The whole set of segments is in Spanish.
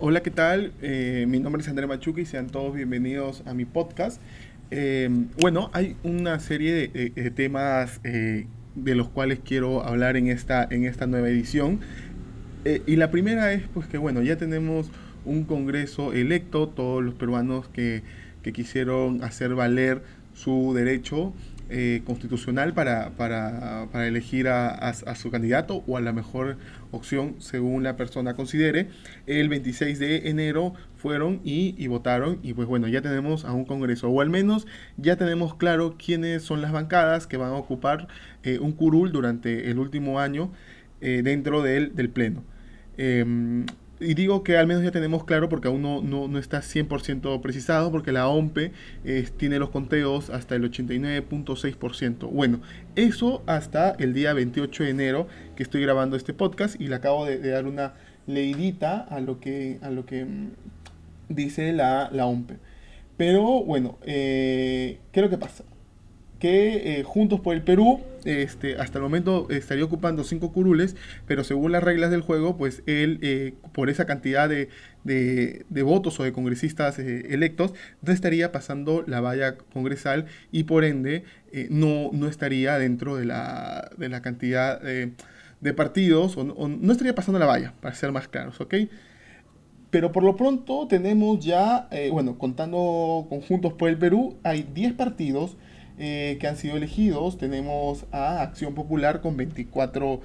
Hola, ¿qué tal? Eh, mi nombre es André Machuca y sean todos bienvenidos a mi podcast. Eh, bueno, hay una serie de, temas eh, de los cuales quiero hablar en esta, en esta nueva edición. y la primera es pues que bueno, ya tenemos un Congreso electo, todos los peruanos que, que quisieron hacer valer su derecho eh, constitucional para, para, para elegir a, su candidato o a la mejor opción según la persona considere. El 26 de enero fueron y, votaron y pues bueno, ya tenemos a un Congreso o al menos ya tenemos claro quiénes son las bancadas que van a ocupar eh, un curul durante el último año eh, dentro del, del Pleno. Y digo que al menos ya tenemos claro porque aún no, no, está 100% precisado porque la OMPE tiene los conteos hasta el 89.6%. Bueno, eso hasta el día 28 de enero que estoy grabando este podcast y le acabo de, dar una leidita a lo que, a lo que mm, dice la, la OMPE. Pero bueno, eh, ¿qué es lo que pasa? que eh, Juntos por el Perú este, hasta el momento estaría ocupando cinco curules, pero según las reglas del juego, pues él, eh, por esa cantidad de, votos o de congresistas eh, electos, no estaría pasando la valla congresal y por ende no, no estaría dentro de la, de la cantidad de partidos, o, no estaría pasando la valla, para ser más claros, ¿ok? Pero por lo pronto tenemos ya, bueno, contando conjuntos por el Perú, hay 10 partidos eh, que han sido elegidos. Tenemos a Acción Popular con 24,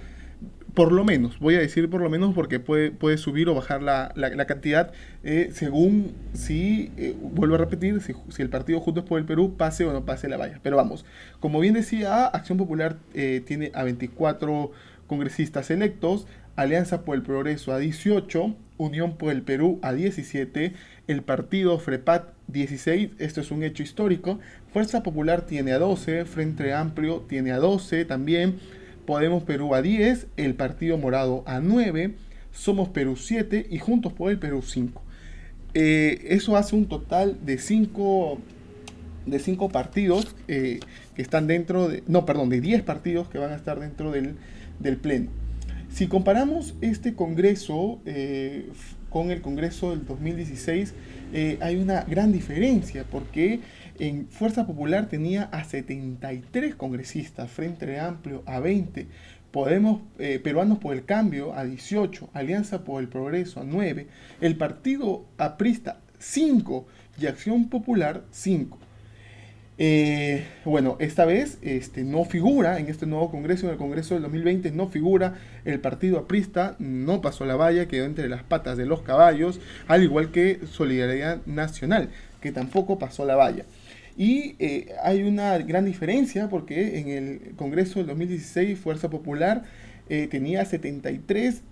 por lo menos, voy a decir por lo menos porque puede, puede subir o bajar la, la, cantidad eh, según si, eh, vuelvo a repetir, si, si, el partido Juntos por el Perú pase o no pase la valla. Pero vamos, como bien decía, Acción Popular tiene a 24 congresistas electos, Alianza por el Progreso a 18, Unión por el Perú a 17, el partido FREPAT 16, esto es un hecho histórico, Fuerza Popular tiene a 12, Frente Amplio tiene a 12 también, Podemos Perú a 10, el Partido Morado a 9, Somos Perú 7 y Juntos por el Perú 5. Eh, eso hace un total de 5 de cinco partidos eh, que están dentro de, no, perdón, de 10 partidos que van a estar dentro del, del Pleno. Si comparamos este Congreso eh, con el Congreso del 2016, eh, hay una gran diferencia porque en Fuerza Popular tenía a 73 congresistas, Frente Amplio a 20, Podemos eh, Peruanos por el Cambio a 18, Alianza por el Progreso a 9, el Partido Aprista 5 y Acción Popular 5. Eh, bueno, esta vez este, no figura en este nuevo Congreso, en el Congreso del 2020 no figura el partido aprista, no pasó la valla, quedó entre las patas de los caballos, al igual que Solidaridad Nacional, que tampoco pasó la valla. Y eh, hay una gran diferencia porque en el Congreso del 2016 Fuerza Popular eh, tenía 73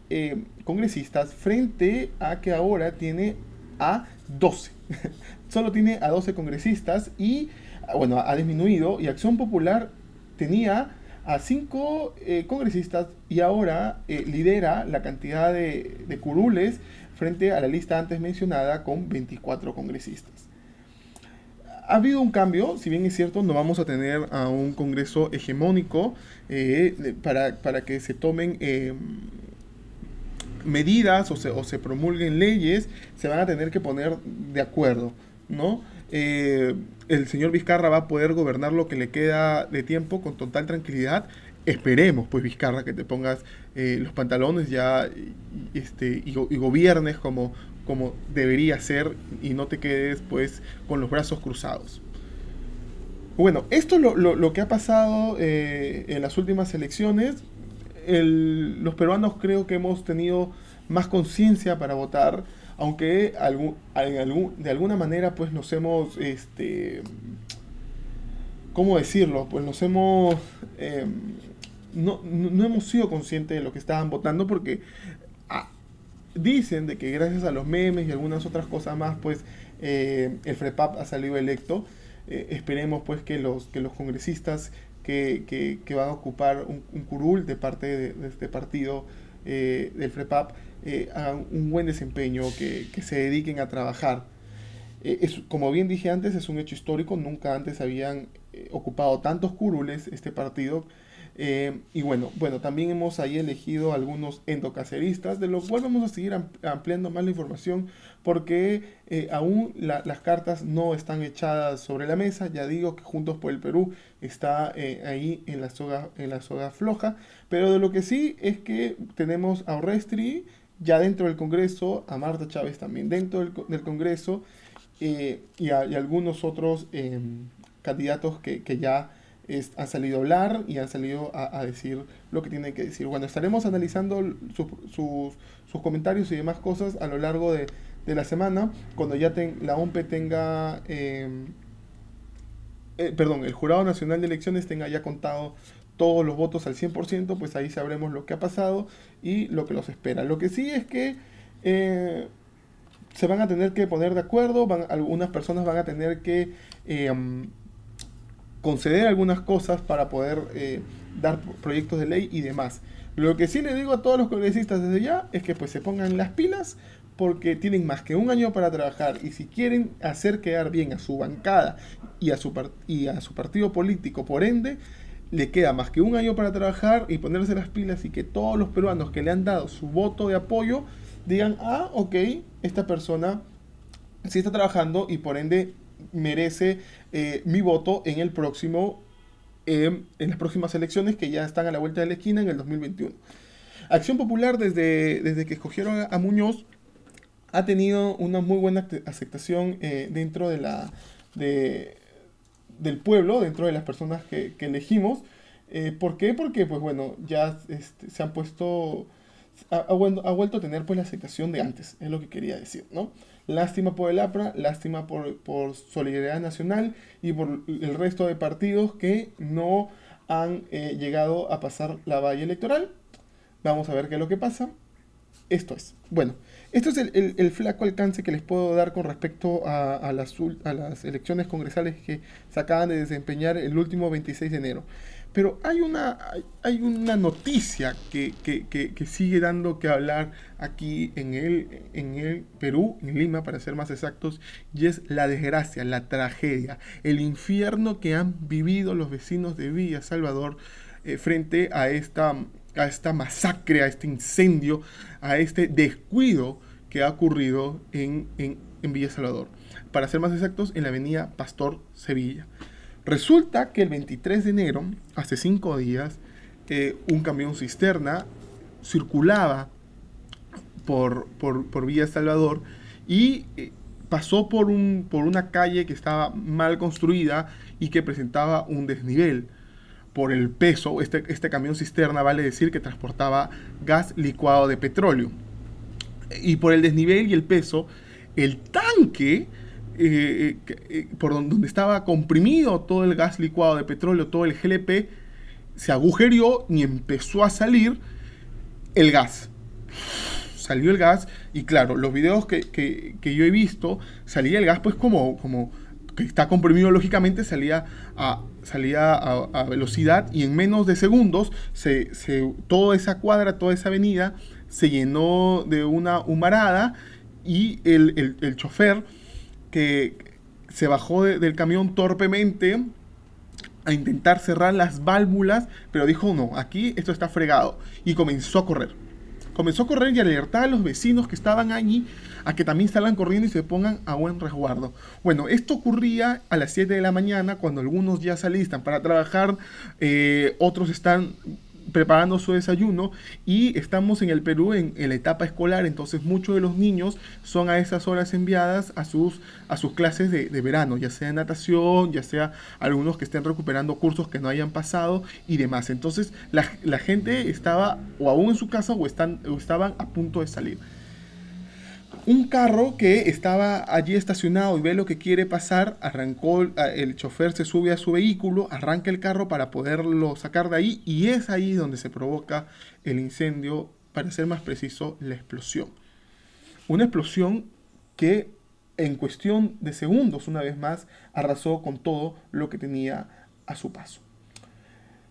congresistas frente a que ahora tiene a 12. Solo tiene a 12 congresistas y bueno, ha disminuido y Acción Popular tenía a cinco eh, congresistas y ahora eh, lidera la cantidad de, curules frente a la lista antes mencionada con 24 congresistas. Ha habido un cambio, si bien es cierto, no vamos a tener a un Congreso hegemónico eh, para, para, que se tomen medidas o se, o se promulguen leyes, se van a tener que poner de acuerdo, ¿no? Eh, el señor Vizcarra va a poder gobernar lo que le queda de tiempo con total tranquilidad. Esperemos, pues, Vizcarra, que te pongas eh, los pantalones ya este, y, gobiernes como, como debería ser y no te quedes, pues, con los brazos cruzados. Bueno, esto es lo, que ha pasado eh, en las últimas elecciones. los peruanos creo que hemos tenido más conciencia para votar aunque algún, de alguna manera pues nos hemos, este, ¿cómo decirlo? Pues nos hemos, em, no, hemos sido conscientes de lo que estaban votando porque ah, dicen de que gracias a los memes y algunas otras cosas más pues eh, el FREPAP ha salido electo. Eh, esperemos pues que los, que los congresistas que, que, van a ocupar un, curul de parte de, este partido eh, del FREPAP eh, hagan un buen desempeño, que, se dediquen a trabajar. Eh, es, como bien dije antes, es un hecho histórico, nunca antes habían eh, ocupado tantos curules este partido. Y bueno, bueno, también hemos ahí elegido algunos endocaceristas, de lo cual vamos a seguir ampliando más la información porque aún las cartas no están echadas sobre la mesa. Ya digo que Juntos por el Perú está ahí en la, soga, en la soga floja, pero de lo que sí es que tenemos a Orrestri ya dentro del Congreso, a Marta Chávez también dentro del, Congreso y, algunos otros em, candidatos que, que ya han salido a hablar y han salido a, decir lo que tienen que decir. Bueno, estaremos analizando sus comentarios y demás cosas a lo largo de, la semana, cuando ya la OMP tenga, em, eh, perdón, el Jurado Nacional de Elecciones tenga ya contado todos los votos al 100%, pues ahí sabremos lo que ha pasado y lo que los espera. Lo que sí es que eh, se van a tener que poner de acuerdo, van, algunas personas van a tener que em, conceder algunas cosas para poder eh, dar proyectos de ley y demás. Lo que sí le digo a todos los congresistas desde ya es que pues se pongan las pilas porque tienen más que un año para trabajar y si quieren hacer quedar bien a su bancada y a su, y a su partido político, por ende, le queda más que un año para trabajar y ponerse las pilas y que todos los peruanos que le han dado su voto de apoyo digan, ah, ok, esta persona sí está trabajando y por ende merece eh, mi voto en el próximo em, en las próximas elecciones que ya están a la vuelta de la esquina en el 2021. Acción Popular desde, desde que escogieron a, Muñoz ha tenido una muy buena aceptación eh, dentro de la de, del pueblo, dentro de las personas que, elegimos. Eh, ¿Por qué? Porque pues bueno, ya este, se han puesto ha, vuelto a tener pues la aceptación de antes, es lo que quería decir, ¿no? Lástima por el APRA, lástima por, por Solidaridad Nacional y por el resto de partidos que no han eh, llegado a pasar la valla electoral. Vamos a ver qué es lo que pasa. Esto es. Bueno, esto es el, flaco alcance que les puedo dar con respecto a, a, las, a las elecciones congresales que se acaban de desempeñar el último 26 de enero. Pero hay una, hay una noticia que, sigue dando que hablar aquí en el, en el Perú, en Lima, para ser más exactos, y es la desgracia, la tragedia, el infierno que han vivido los vecinos de Villa Salvador eh, frente a esta, a esta masacre, a este incendio, a este descuido que ha ocurrido en, en, Villa Salvador. Para ser más exactos, en la avenida Pastor Sevilla. Resulta que el 23 de enero, hace cinco días, eh, un camión cisterna circulaba por, por, Villa Salvador y eh, pasó por, un, por una calle que estaba mal construida y que presentaba un desnivel. Por el peso, este, este camión cisterna vale decir que transportaba gas licuado de petróleo. Y por el desnivel y el peso, el tanque eh, eh, por donde estaba comprimido todo el gas licuado de petróleo, todo el GLP, se agujerió y empezó a salir el gas. Salió el gas y claro, los videos que, yo he visto, salía el gas pues como, como que está comprimido lógicamente, salía a, salía a, velocidad y en menos de segundos se, toda esa cuadra, toda esa avenida se llenó de una humarada y el, el chofer que se bajó del camión torpemente a intentar cerrar las válvulas, pero dijo, no, aquí esto está fregado. Y comenzó a correr. Comenzó a correr y alertar a los vecinos que estaban allí a que también salgan corriendo y se pongan a buen resguardo. Bueno, esto ocurría a las 7 de la mañana cuando algunos ya se alistan para trabajar, eh, otros están preparando su desayuno y estamos en el Perú en, la etapa escolar, entonces muchos de los niños son a esas horas enviadas a sus, a sus clases de, verano, ya sea natación, ya sea algunos que estén recuperando cursos que no hayan pasado y demás. Entonces la, gente estaba o aún en su casa o, están, o estaban a punto de salir un carro que estaba allí estacionado y ve lo que quiere pasar, arrancó, el chofer se sube a su vehículo, arranca el carro para poderlo sacar de ahí y es ahí donde se provoca el incendio, para ser más preciso, la explosión. Una explosión que en cuestión de segundos, una vez más, arrasó con todo lo que tenía a su paso.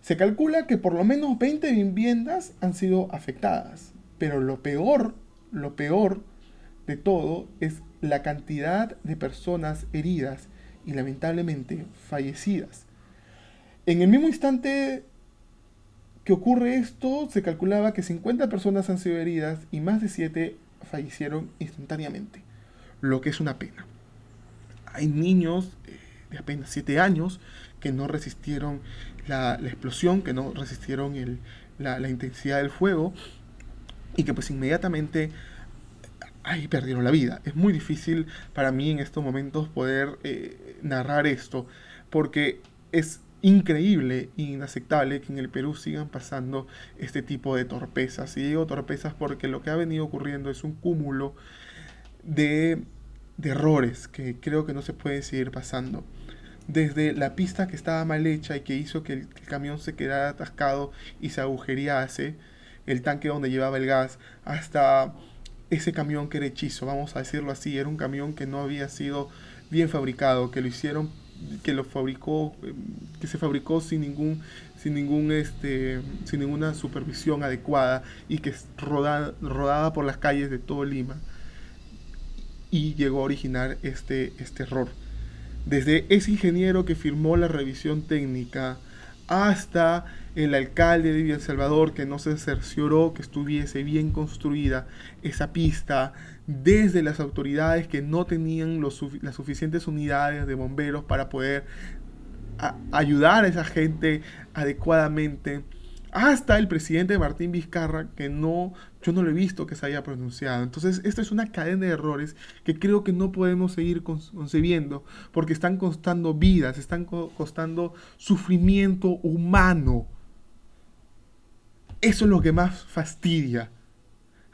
Se calcula que por lo menos 20 viviendas han sido afectadas, pero lo peor, lo peor de todo es la cantidad de personas heridas y lamentablemente fallecidas. En el mismo instante que ocurre esto, se calculaba que 50 personas han sido heridas y más de 7 fallecieron instantáneamente, lo que es una pena. Hay niños eh, de apenas 7 años que no resistieron la, explosión, que no resistieron la, intensidad del fuego y que pues inmediatamente ahí perdieron la vida. Es muy difícil para mí en estos momentos poder eh, narrar esto porque es increíble e inaceptable que en el Perú sigan pasando este tipo de torpezas. Y digo torpezas porque lo que ha venido ocurriendo es un cúmulo de, errores que creo que no se puede seguir pasando. Desde la pista que estaba mal hecha y que hizo que el, camión se quedara atascado y se agujerease, el tanque donde llevaba el gas, hasta ese camión que era hechizo, vamos a decirlo así, era un camión que no había sido bien fabricado, que lo hicieron que lo fabricó, que se fabricó sin ningún, sin ningún, este, sin ninguna supervisión adecuada y que es rodada por las calles de todo Lima y llegó a originar este, este error. Desde ese ingeniero que firmó la revisión técnica hasta el alcalde de Villa Salvador que no se cercioró que estuviese bien construida esa pista, desde las autoridades que no tenían los, las suficientes unidades de bomberos para poder ayudar a esa gente adecuadamente, hasta el presidente Martín Vizcarra, que no, yo no lo he visto que se haya pronunciado. Entonces, esta es una cadena de errores que creo que no podemos seguir concebiendo, porque están costando vidas, están costando sufrimiento humano. Eso es lo que más fastidia.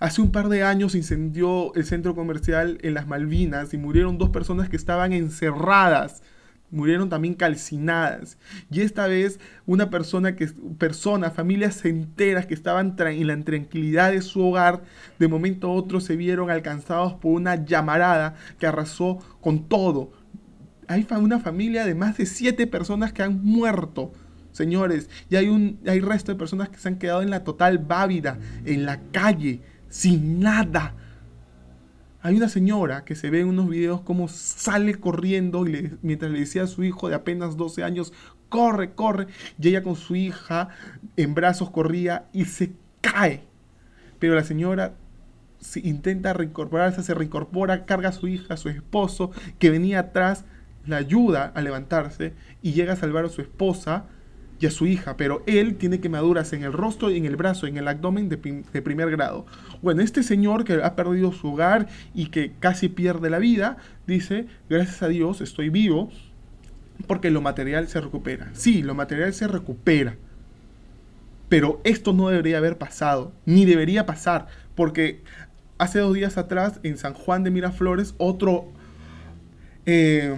Hace un par de años incendió el centro comercial en las Malvinas y murieron dos personas que estaban encerradas. Murieron también calcinadas. Y esta vez una persona que persona, familias enteras que estaban en la tranquilidad de su hogar, de momento a otro se vieron alcanzados por una llamarada que arrasó con todo. Hay una familia de más de siete personas que han muerto señores, y hay un hay resto de personas que se han quedado en la total bávida, en la calle, sin nada. Hay una señora que se ve en unos videos como sale corriendo y mientras le decía a su hijo de apenas 12 años, corre, corre, y ella con su hija en brazos corría y se cae. Pero la señora intenta reincorporarse, se reincorpora, carga a su hija, a su esposo, que venía atrás, la ayuda a levantarse y llega a salvar a su esposa y a su hija, pero él tiene quemaduras en el rostro, en el brazo, en el abdomen de, primer grado. Bueno, este señor que ha perdido su hogar y que casi pierde la vida, dice, gracias a Dios estoy vivo porque lo material se recupera. Sí, lo material se recupera. Pero esto no debería haber pasado, ni debería pasar, porque hace dos días atrás en San Juan de Miraflores, otro eh,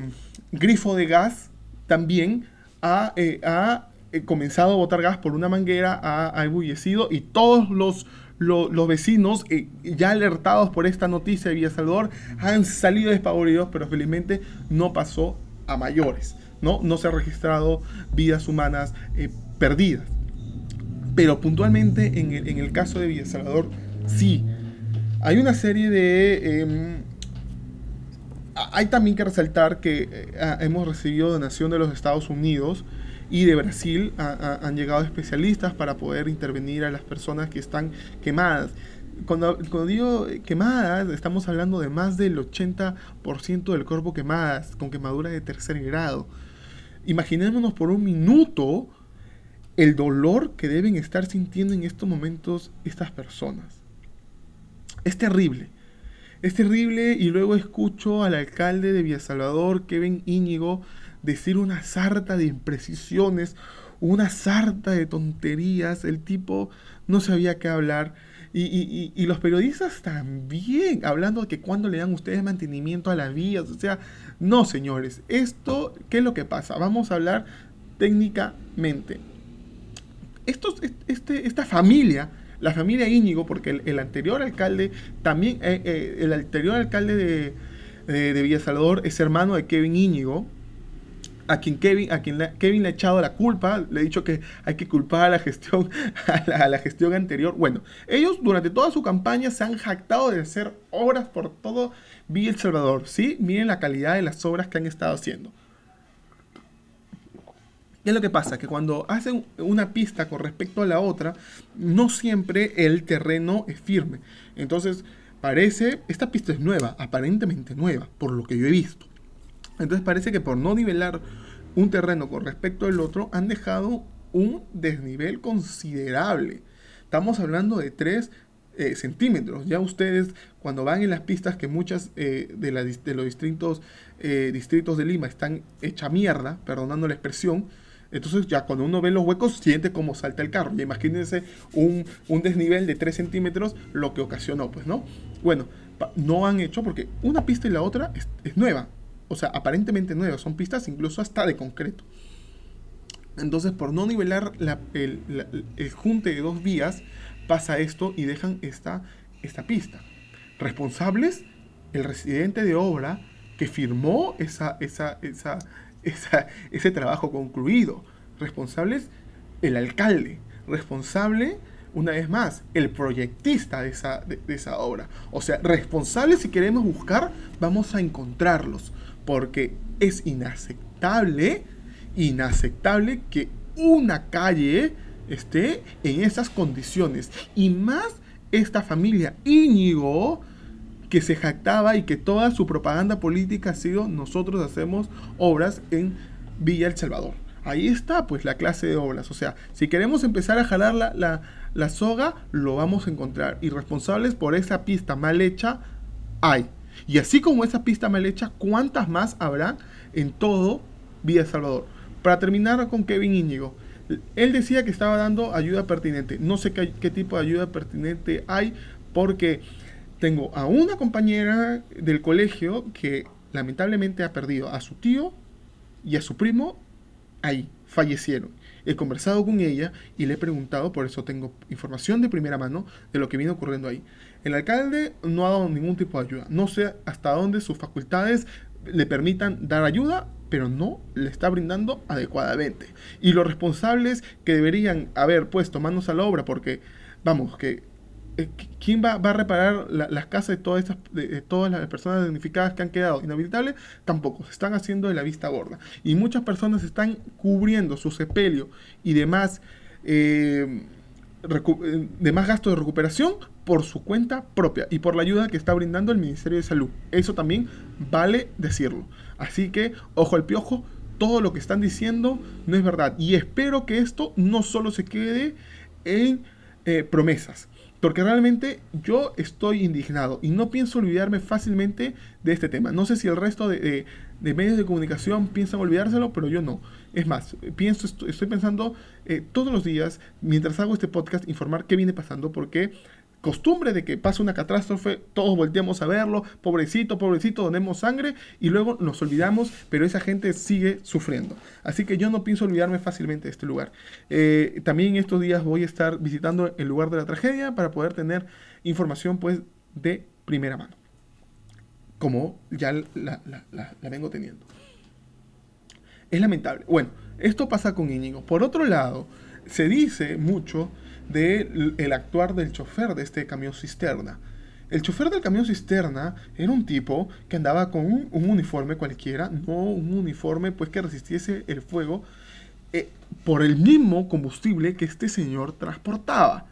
grifo de gas también ha, eh, ha comenzado a botar gas por una manguera, ha, ebullecido y todos los, los, vecinos, eh, ya alertados por esta noticia de Villa Salvador, han salido despavoridos, pero felizmente no pasó a mayores, ¿no? No se han registrado vidas humanas eh, perdidas. Pero puntualmente en el, en el, caso de Villa sí. Hay una serie de... Em, hay también que resaltar que eh, hemos recibido donación de los Estados Unidos y de Brasil han llegado especialistas para poder intervenir a las personas que están quemadas. Cuando, digo quemadas, estamos hablando de más del 80% del cuerpo quemadas, con quemaduras de tercer grado. Imaginémonos por un minuto el dolor que deben estar sintiendo en estos momentos estas personas. Es terrible. Es terrible y luego escucho al alcalde de Villa Salvador, Kevin Íñigo, decir una sarta de imprecisiones, una sarta de tonterías. El tipo no sabía qué hablar. Y, los periodistas también, hablando de que cuando le dan ustedes mantenimiento a las vías. O sea, no, señores. Esto, ¿qué es lo que pasa? Vamos a hablar técnicamente. este, esta familia, la familia Íñigo, porque el, anterior alcalde, también, eh, eh, el anterior alcalde de, de, Villa Salvador es hermano de Kevin Íñigo, a quien Kevin, a quien Kevin le ha echado la culpa, le ha dicho que hay que culpar a la gestión, a la, gestión anterior. Bueno, ellos durante toda su campaña se han jactado de hacer obras por todo Villa El Salvador, ¿sí? Miren la calidad de las obras que han estado haciendo. ¿Qué es lo que pasa? Que cuando hacen una pista con respecto a la otra, no siempre el terreno es firme. Entonces, parece, esta pista es nueva, aparentemente nueva, por lo que yo he visto. Entonces parece que por no nivelar un terreno con respecto al otro, han dejado un desnivel considerable. Estamos hablando de 3 eh, centímetros. Ya ustedes, cuando van en las pistas que muchas eh, de, los distritos, eh, distritos de Lima están hecha mierda, perdonando la expresión, entonces ya cuando uno ve los huecos siente cómo salta el carro. Y imagínense un, desnivel de 3 centímetros lo que ocasionó, pues, ¿no? Bueno, no han hecho porque una pista y la otra es, nueva. O sea, aparentemente nueva. Son pistas incluso hasta de concreto. Entonces, por no nivelar el, junte de dos vías, pasa esto y dejan esta, esta pista. Responsables, el residente de obra que firmó esa, esa, esa, ese trabajo concluido. Responsables el alcalde. Responsable, una vez más, el proyectista de esa, de, esa obra. O sea, responsable si queremos buscar, vamos a encontrarlos. Porque es inaceptable, inaceptable que una calle esté en esas condiciones. Y más esta familia Íñigo que se jactaba y que toda su propaganda política ha sido nosotros hacemos obras en Villa El Salvador. Ahí está pues la clase de obras. O sea, si queremos empezar a jalar la, la, soga, lo vamos a encontrar. Y responsables por esa pista mal hecha hay. Y así como esa pista mal hecha, ¿cuántas más habrá en todo Villa Salvador? Para terminar con Kevin Íñigo. Él decía que estaba dando ayuda pertinente. No sé qué, qué tipo de ayuda pertinente hay porque tengo a una compañera del colegio que lamentablemente ha perdido a su tío y a su primo ahí, fallecieron. He conversado con ella y le he preguntado, por eso tengo información de primera mano de lo que viene ocurriendo ahí. El alcalde no ha dado ningún tipo de ayuda. No sé hasta dónde sus facultades le permitan dar ayuda, pero no le está brindando adecuadamente. Y los responsables que deberían haber puesto manos a la obra, porque, vamos, que eh, ¿quién va, a reparar las casas de todas, estas, de, todas las personas damnificadas que han quedado inhabilitables? Tampoco, se están haciendo de la vista gorda. Y muchas personas están cubriendo su sepelio y eh, eh, demás gastos de recuperación por su cuenta propia y por la ayuda que está brindando el Ministerio de Salud. Eso también vale decirlo. Así que, ojo al piojo, todo lo que están diciendo no es verdad. Y espero que esto no solo se quede en promesas porque realmente yo estoy indignado y no pienso olvidarme fácilmente de este tema. No sé si el resto de, medios de comunicación piensan olvidárselo, pero yo no. Es más, pienso, estoy pensando eh, todos los días, mientras hago este podcast, informar qué viene pasando, porque costumbre de que pasa una catástrofe, todos volteamos a verlo, pobrecito, pobrecito, donemos sangre y luego nos olvidamos, pero esa gente sigue sufriendo. Así que yo no pienso olvidarme fácilmente de este lugar. Eh, también estos días voy a estar visitando el lugar de la tragedia para poder tener información pues de primera mano, como ya la, la vengo teniendo. Es lamentable. Bueno, esto pasa con Íñigo. Por otro lado, se dice mucho del actuar del chofer de este camión cisterna. El chofer del camión cisterna era un tipo que andaba con un, uniforme cualquiera, no un uniforme pues que resistiese el fuego eh, por el mismo combustible que este señor transportaba.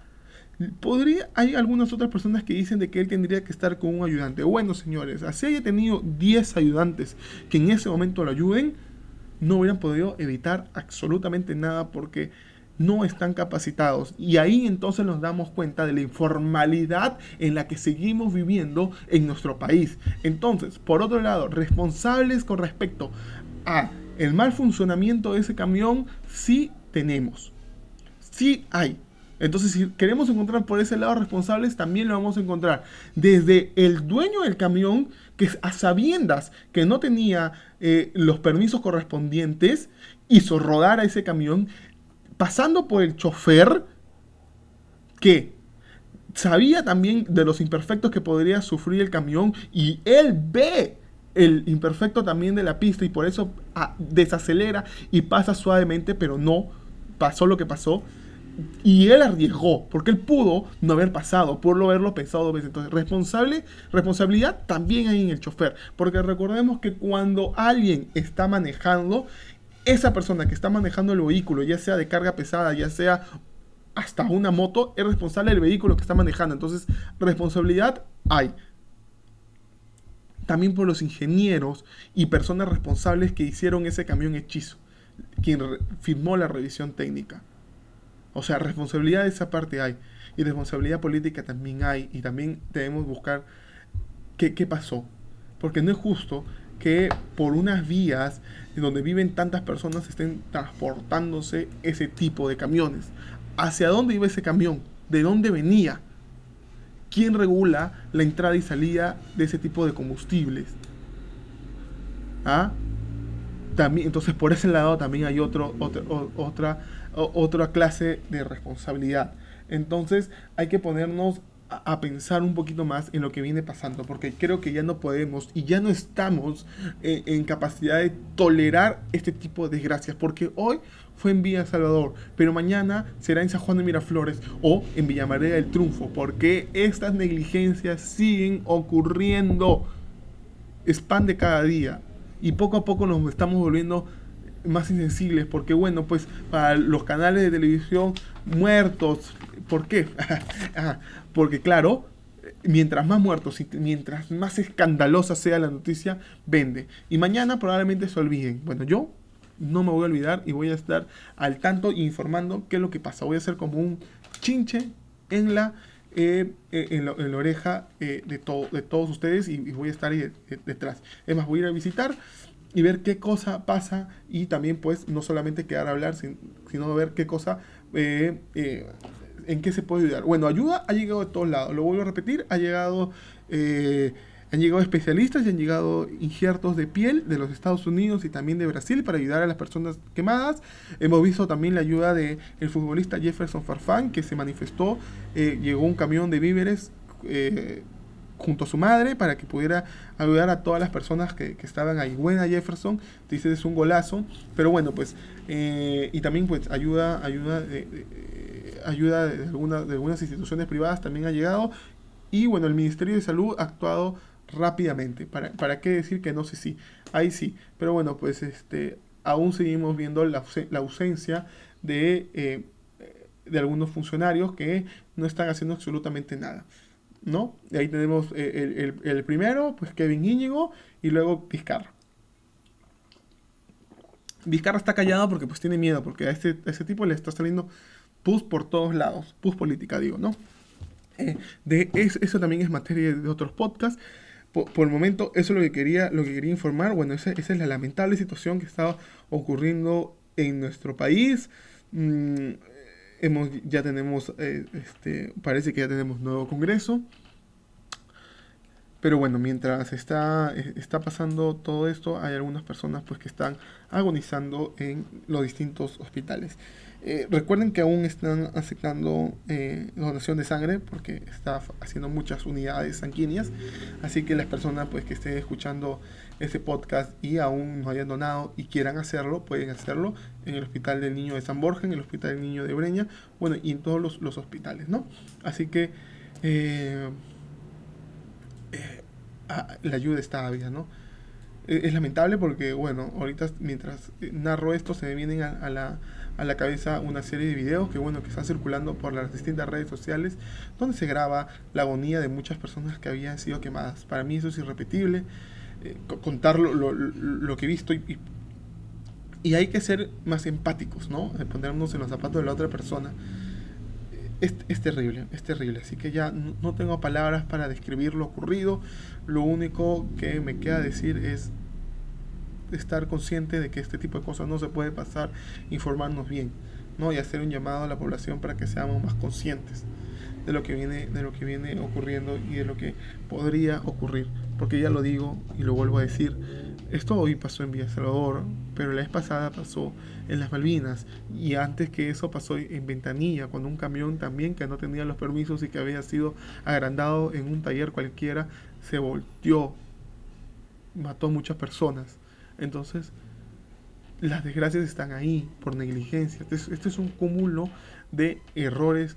Podría, hay algunas otras personas que dicen de que él tendría que estar con un ayudante. Bueno, señores, así haya tenido 10 ayudantes que en ese momento lo ayuden, no hubieran podido evitar absolutamente nada porque no están capacitados. Y ahí entonces nos damos cuenta de la informalidad en la que seguimos viviendo en nuestro país. Entonces, por otro lado, responsables con respecto a el mal funcionamiento de ese camión, sí tenemos. Sí hay. Entonces, si queremos encontrar por ese lado responsables, también lo vamos a encontrar. Desde el dueño del camión, que a sabiendas que no tenía eh, los permisos correspondientes, hizo rodar a ese camión pasando por el chofer que sabía también de los imperfectos que podría sufrir el camión y él ve el imperfecto también de la pista y por eso ah, desacelera y pasa suavemente, pero no pasó lo que pasó. Y él arriesgó, porque él pudo no haber pasado, por no haberlo pensado dos veces. Entonces, responsable, responsabilidad también hay en el chofer. Porque recordemos que cuando alguien está manejando, esa persona que está manejando el vehículo, ya sea de carga pesada, ya sea hasta una moto, es responsable del vehículo que está manejando. Entonces, responsabilidad hay. También por los ingenieros y personas responsables que hicieron ese camión hechizo, quien firmó la revisión técnica. O sea, responsabilidad de esa parte hay. Y responsabilidad política también hay. Y también debemos buscar qué, qué pasó. Porque no es justo que por unas vías donde viven tantas personas estén transportándose ese tipo de camiones. ¿Hacia dónde iba ese camión? ¿De dónde venía? ¿Quién regula la entrada y salida de ese tipo de combustibles? ¿Ah? También, entonces por ese lado también hay otro, otra, otra clase de responsabilidad. Entonces hay que ponernos a, pensar un poquito más en lo que viene pasando, porque creo que ya no podemos y ya no estamos en, en capacidad de tolerar este tipo de desgracias, porque hoy fue en Villa Salvador, pero mañana será en San Juan de Miraflores o en Villa María del Triunfo, porque estas negligencias siguen ocurriendo. Es pan de cada día y poco a poco nos estamos volviendo más insensibles, porque bueno, pues para los canales de televisión muertos, ¿por qué? porque claro, mientras más muertos y mientras más escandalosa sea la noticia, vende. Y mañana probablemente se olviden. Bueno, yo no me voy a olvidar y voy a estar al tanto informando qué es lo que pasa. Voy a ser como un chinche en la, eh, eh, en, la oreja eh, de, todo, de todos ustedes y, voy a estar ahí detrás. Es más, voy a ir a visitar y ver qué cosa pasa y también pues no solamente quedar a hablar, sino ver qué cosa, en qué se puede ayudar. Bueno, ayuda ha llegado de todos lados, lo vuelvo a repetir, ha llegado... Han llegado especialistas y han llegado injertos de piel de los Estados Unidos y también de Brasil para ayudar a las personas quemadas. Hemos visto también la ayuda del el futbolista Jefferson Farfán que se manifestó. Eh, llegó un camión de víveres eh, junto a su madre para que pudiera ayudar a todas las personas que, estaban ahí. Buena Jefferson, dice es un golazo. Pero bueno, pues, eh, y también pues ayuda, ayuda, ayuda de, alguna, de algunas instituciones privadas también ha llegado. Y bueno, el Ministerio de Salud ha actuado rápidamente. ¿Para, ¿Para qué decir que no sé si? Ahí sí. Pero bueno, pues este, aún seguimos viendo la, ausencia de, eh, de algunos funcionarios que no están haciendo absolutamente nada. ¿No? Y ahí tenemos eh, el, primero, pues Kevin Íñigo, y luego Vizcarra. Vizcarra está callado porque pues tiene miedo, porque a este, este tipo le está saliendo pus por todos lados, pus política digo, ¿no? Eh, de eso también es materia de otros podcasts por, el momento, eso es lo que quería, lo que quería informar. Bueno, esa, es la lamentable situación que está ocurriendo en nuestro país. Mm, hemos, ya tenemos, eh, este, parece que ya tenemos nuevo Congreso. Pero bueno, mientras está, eh, está pasando todo esto, hay algunas personas pues que están agonizando en los distintos hospitales. Eh, recuerden que aún están aceptando eh, donación de sangre porque está haciendo muchas unidades sanguíneas. Así que las personas pues, que estén escuchando este podcast y aún no hayan donado y quieran hacerlo, pueden hacerlo en el Hospital del Niño de San Borja, en el Hospital del Niño de Breña, bueno, y en todos los, hospitales, ¿no? Así que eh, ah, la ayuda está ávida, ¿no? es lamentable porque, bueno, ahorita mientras narro esto se me vienen a la a la cabeza una serie de videos que bueno que están circulando por las distintas redes sociales donde se graba la agonía de muchas personas que habían sido quemadas. Para mí eso es irrepetible, eh, contar lo, que he visto y, y, hay que ser más empáticos, ¿no? De ponernos en los zapatos de la otra persona. Es, es, terrible, es terrible. Así que ya no tengo palabras para describir lo ocurrido. Lo único que me queda decir es estar consciente de que este tipo de cosas no se puede pasar, informarnos bien, ¿no? Y hacer un llamado a la población para que seamos más conscientes de lo que viene, de lo que viene ocurriendo y de lo que podría ocurrir. Porque ya lo digo y lo vuelvo a decir, esto hoy pasó en Villa Salvador, pero la vez pasada pasó en las Malvinas y antes que eso pasó en Ventanilla, cuando un camión también que no tenía los permisos y que había sido agrandado en un taller cualquiera, se volteó, mató muchas personas. Entonces, las desgracias están ahí por negligencia. Este, este es, un cúmulo de errores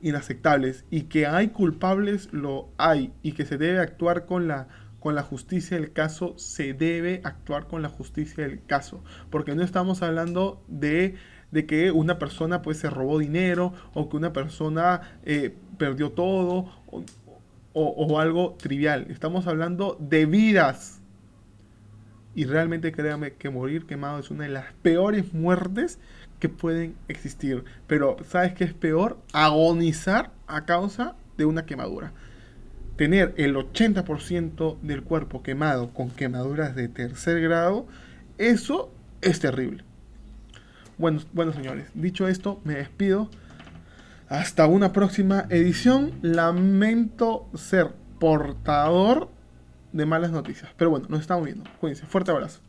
inaceptables y que hay culpables, lo hay, y que se debe actuar con la con la justicia del caso, se debe actuar con la justicia del caso, porque no estamos hablando de, que una persona pues se robó dinero o que una persona eh, perdió todo o, o algo trivial, estamos hablando de vidas. Y realmente créame que morir quemado es una de las peores muertes que pueden existir. Pero ¿sabes qué es peor? Agonizar a causa de una quemadura tener el 80% del cuerpo quemado con quemaduras de tercer grado, eso es terrible. Bueno, bueno señores, dicho esto, me despido. Hasta una próxima edición. Lamento ser portador de malas noticias. Pero bueno, nos estamos viendo. Cuídense. Fuerte abrazo.